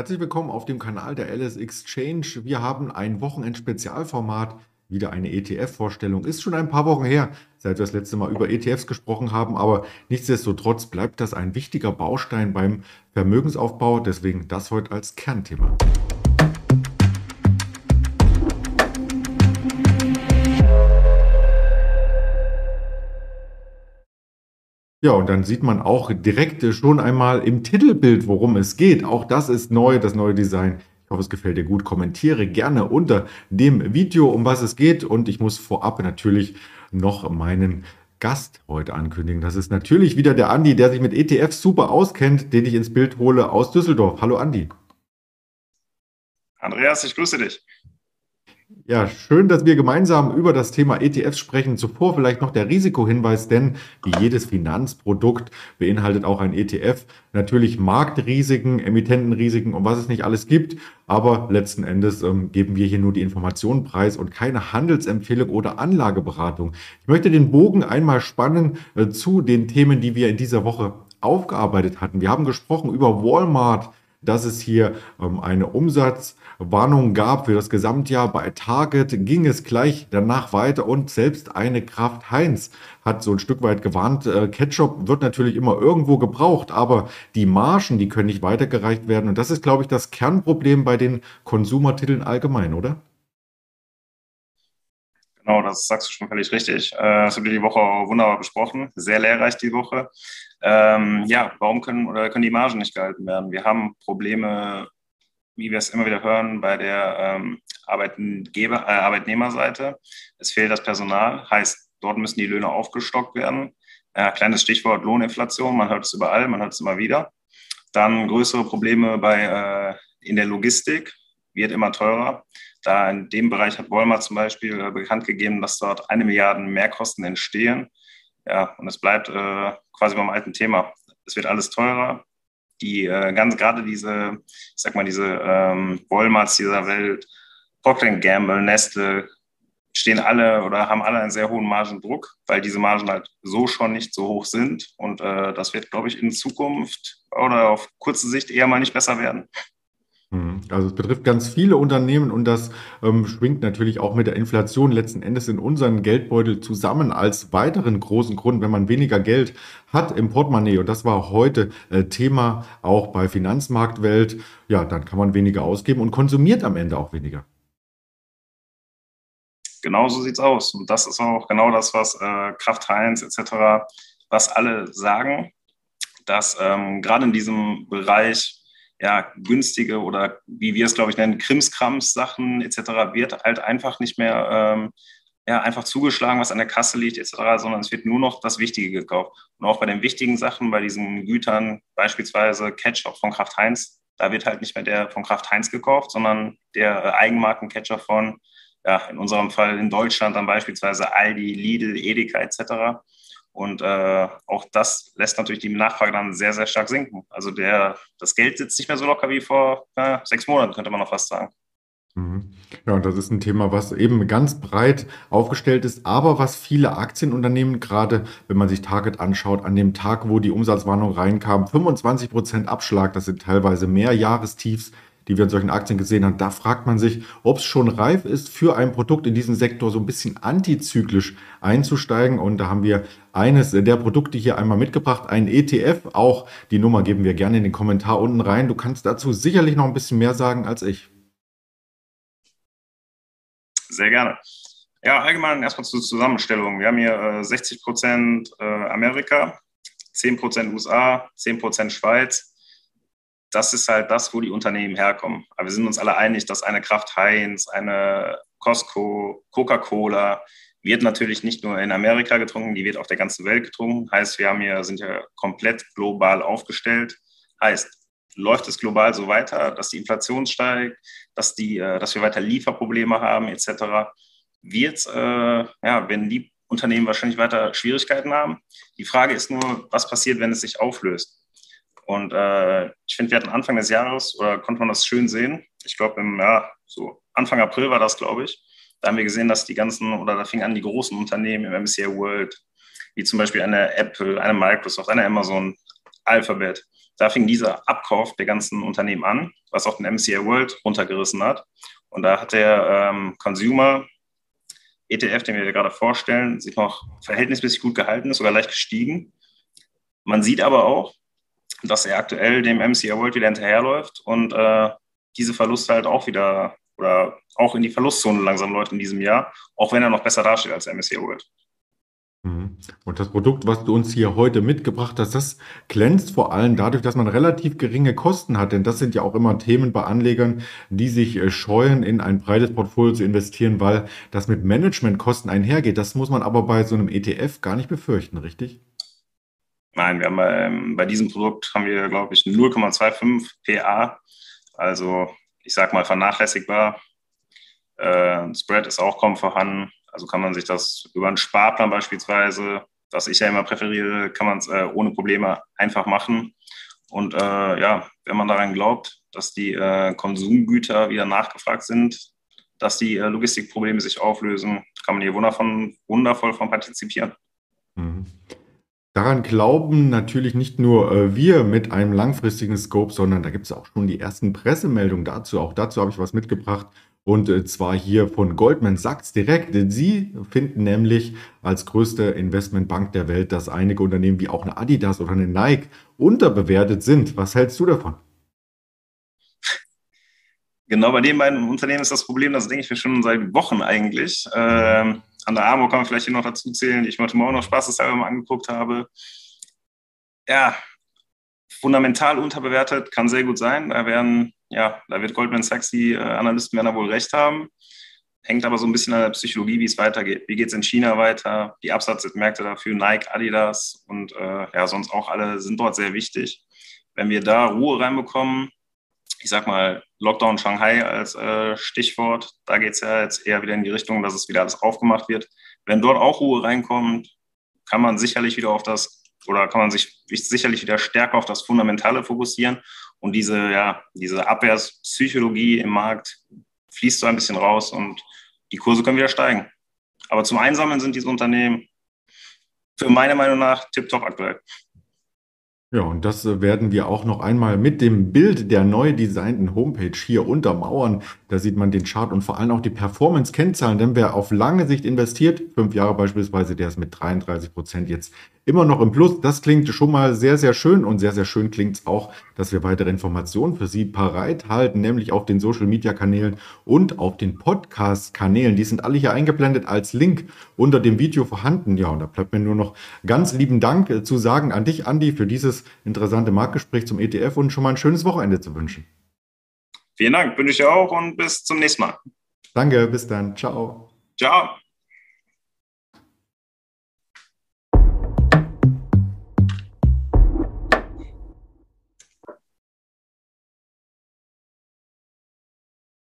Herzlich willkommen auf dem Kanal der LS Exchange. Wir haben ein Wochenend-Spezialformat, wieder eine ETF-Vorstellung. Ist schon ein paar Wochen her, seit wir das letzte Mal über ETFs gesprochen haben, aber nichtsdestotrotz bleibt das ein wichtiger Baustein beim Vermögensaufbau. Deswegen das heute als Kernthema. Ja, und dann sieht man auch direkt schon einmal im Titelbild, worum es geht. Auch das ist neu, das neue Design. Ich hoffe, es gefällt dir gut. Kommentiere gerne unter dem Video, um was es geht. Und ich muss vorab natürlich noch meinen Gast heute ankündigen. Das ist natürlich wieder der Andi, der sich mit ETFs super auskennt, den ich ins Bild hole aus Düsseldorf. Hallo Andi. Andreas, ich grüße dich. Ja, schön, dass wir gemeinsam über das Thema ETFs sprechen. Zuvor vielleicht noch der Risikohinweis, denn wie jedes Finanzprodukt beinhaltet auch ein ETF natürlich Marktrisiken, Emittentenrisiken und was es nicht alles gibt. Aber letzten Endes ähm, geben wir hier nur die Informationen preis und keine Handelsempfehlung oder Anlageberatung. Ich möchte den Bogen einmal spannen äh, zu den Themen, die wir in dieser Woche aufgearbeitet hatten. Wir haben gesprochen über Walmart, dass es hier ähm, eine Umsatzwarnung gab für das Gesamtjahr. Bei Target ging es gleich danach weiter und selbst eine Kraft Heinz hat so ein Stück weit gewarnt. Äh, Ketchup wird natürlich immer irgendwo gebraucht, aber die Margen, die können nicht weitergereicht werden. Und das ist, glaube ich, das Kernproblem bei den Konsumertiteln allgemein, oder? Genau, das sagst du schon völlig richtig. Äh, das haben wir die Woche wunderbar besprochen. Sehr lehrreich die Woche. Ähm, ja, warum können oder können die Margen nicht gehalten werden? Wir haben Probleme, wie wir es immer wieder hören, bei der ähm, Arbeitgeber, äh, Arbeitnehmerseite. Es fehlt das Personal, heißt, dort müssen die Löhne aufgestockt werden. Äh, kleines Stichwort Lohninflation, man hört es überall, man hört es immer wieder. Dann größere Probleme bei, äh, in der Logistik, wird immer teurer. Da in dem Bereich hat Walmart zum Beispiel äh, bekannt gegeben, dass dort eine Milliarde Mehrkosten entstehen. Ja, und es bleibt äh, quasi beim alten Thema. Es wird alles teurer. Die äh, ganz gerade diese, ich sag mal, diese ähm, Walmarts dieser Welt, Procter Gamble, Nestle, stehen alle oder haben alle einen sehr hohen Margendruck, weil diese Margen halt so schon nicht so hoch sind. Und äh, das wird, glaube ich, in Zukunft oder auf kurze Sicht eher mal nicht besser werden. Mhm. Also es betrifft ganz viele Unternehmen und das ähm, schwingt natürlich auch mit der Inflation letzten Endes in unseren Geldbeutel zusammen als weiteren großen Grund, wenn man weniger Geld hat im Portemonnaie. Und das war heute äh, Thema auch bei Finanzmarktwelt. Ja, dann kann man weniger ausgeben und konsumiert am Ende auch weniger. Genau so sieht's aus. Und das ist auch genau das, was äh, Kraft Heinz etc., was alle sagen, dass ähm, gerade in diesem Bereich ja, günstige oder wie wir es, glaube ich, nennen, Krimskrams-Sachen etc. wird halt einfach nicht mehr ähm, ja, einfach zugeschlagen, was an der Kasse liegt etc., sondern es wird nur noch das Wichtige gekauft. Und auch bei den wichtigen Sachen, bei diesen Gütern, beispielsweise Ketchup von Kraft Heinz, da wird halt nicht mehr der von Kraft Heinz gekauft, sondern der äh, Eigenmarken-Ketchup von, ja, in unserem Fall in Deutschland dann beispielsweise Aldi, Lidl, Edeka etc. Und äh, auch das lässt natürlich die Nachfrage dann sehr, sehr stark sinken. Also der, das Geld sitzt nicht mehr so locker wie vor äh, sechs Monaten, könnte man noch fast sagen. Mhm. Ja, und das ist ein Thema, was eben ganz breit aufgestellt ist, aber was viele Aktienunternehmen, gerade wenn man sich Target anschaut, an dem Tag, wo die Umsatzwarnung reinkam, 25 Prozent Abschlag, das sind teilweise mehr Jahrestiefs, die wir in solchen Aktien gesehen haben, da fragt man sich, ob es schon reif ist, für ein Produkt in diesem Sektor so ein bisschen antizyklisch einzusteigen. Und da haben wir eines der Produkte hier einmal mitgebracht, ein ETF. Auch die Nummer geben wir gerne in den Kommentar unten rein. Du kannst dazu sicherlich noch ein bisschen mehr sagen als ich. Sehr gerne. Ja, allgemein erstmal zur Zusammenstellung. Wir haben hier äh, 60 Prozent äh, Amerika, 10 Prozent USA, 10 Prozent Schweiz, das ist halt das, wo die Unternehmen herkommen. Aber wir sind uns alle einig, dass eine Kraft Heinz, eine Costco, Coca-Cola wird natürlich nicht nur in Amerika getrunken, die wird auf der ganzen Welt getrunken. Heißt, wir haben hier, sind ja komplett global aufgestellt. Heißt, läuft es global so weiter, dass die Inflation steigt, dass, die, äh, dass wir weiter Lieferprobleme haben etc., wird, äh, ja, wenn die Unternehmen wahrscheinlich weiter Schwierigkeiten haben. Die Frage ist nur, was passiert, wenn es sich auflöst? Und äh, ich finde, wir hatten Anfang des Jahres, oder konnte man das schön sehen, ich glaube im ja, so Anfang April war das, glaube ich, da haben wir gesehen, dass die ganzen, oder da fingen an die großen Unternehmen im MSCI World, wie zum Beispiel eine Apple, eine Microsoft, eine Amazon, Alphabet, da fing dieser Abkauf der ganzen Unternehmen an, was auch den MCI World runtergerissen hat. Und da hat der ähm, Consumer ETF, den wir gerade vorstellen, sich noch verhältnismäßig gut gehalten, ist sogar leicht gestiegen. Man sieht aber auch, dass er aktuell dem MCI World wieder hinterherläuft und äh, diese Verluste halt auch wieder oder auch in die Verlustzone langsam läuft in diesem Jahr, auch wenn er noch besser dasteht als der MSCI World. Mhm. Und das Produkt, was du uns hier heute mitgebracht hast, das glänzt vor allem dadurch, dass man relativ geringe Kosten hat. Denn das sind ja auch immer Themen bei Anlegern, die sich äh, scheuen, in ein breites Portfolio zu investieren, weil das mit Managementkosten einhergeht. Das muss man aber bei so einem ETF gar nicht befürchten, richtig? Nein, wir haben bei, ähm, bei diesem Produkt haben wir, glaube ich, 0,25 PA. Also ich sage mal vernachlässigbar. Äh, Spread ist auch kaum vorhanden. Also kann man sich das über einen Sparplan beispielsweise, was ich ja immer präferiere, kann man es äh, ohne Probleme einfach machen. Und äh, ja, wenn man daran glaubt, dass die äh, Konsumgüter wieder nachgefragt sind, dass die äh, Logistikprobleme sich auflösen, kann man hier wundervoll, wundervoll von partizipieren. Mhm. Daran glauben natürlich nicht nur äh, wir mit einem langfristigen Scope, sondern da gibt es auch schon die ersten Pressemeldungen dazu. Auch dazu habe ich was mitgebracht. Und äh, zwar hier von Goldman Sachs direkt. Sie finden nämlich als größte Investmentbank der Welt, dass einige Unternehmen wie auch eine Adidas oder eine Nike unterbewertet sind. Was hältst du davon? Genau, bei den beiden Unternehmen ist das Problem, das denke ich mir schon seit Wochen eigentlich. Ähm, an der Armo kann man vielleicht hier noch dazu zählen, die ich heute Morgen noch spaßeshalber mal angeguckt habe. Ja, fundamental unterbewertet, kann sehr gut sein. Da werden ja, da wird Goldman Sachs, die äh, Analysten werden da wohl recht haben. Hängt aber so ein bisschen an der Psychologie, wie es weitergeht. Wie geht es in China weiter? Die Absatzmärkte dafür, Nike, Adidas und äh, ja, sonst auch alle sind dort sehr wichtig. Wenn wir da Ruhe reinbekommen, ich sag mal Lockdown Shanghai als äh, Stichwort, da geht es ja jetzt eher wieder in die Richtung, dass es wieder alles aufgemacht wird. Wenn dort auch Ruhe reinkommt, kann man sicherlich wieder auf das oder kann man sich sicherlich wieder stärker auf das Fundamentale fokussieren und diese, ja, diese Abwehrspsychologie im Markt fließt so ein bisschen raus und die Kurse können wieder steigen. Aber zum Einsammeln sind diese Unternehmen für meine Meinung nach tiptop aktuell. Ja, und das äh, werden wir auch noch einmal mit dem Bild der neu designten Homepage hier untermauern. Da sieht man den Chart und vor allem auch die Performance-Kennzahlen, denn wer auf lange Sicht investiert, fünf Jahre beispielsweise, der ist mit 33 Prozent jetzt immer noch im Plus. Das klingt schon mal sehr, sehr schön und sehr, sehr schön klingt es auch, dass wir weitere Informationen für Sie bereithalten, nämlich auf den Social-Media-Kanälen und auf den Podcast-Kanälen. Die sind alle hier eingeblendet als Link unter dem Video vorhanden. Ja, und da bleibt mir nur noch ganz lieben Dank äh, zu sagen an dich, Andi, für dieses interessante Marktgespräch zum ETF und schon mal ein schönes Wochenende zu wünschen. Vielen Dank, wünsche ich auch und bis zum nächsten Mal. Danke, bis dann. Ciao. Ciao.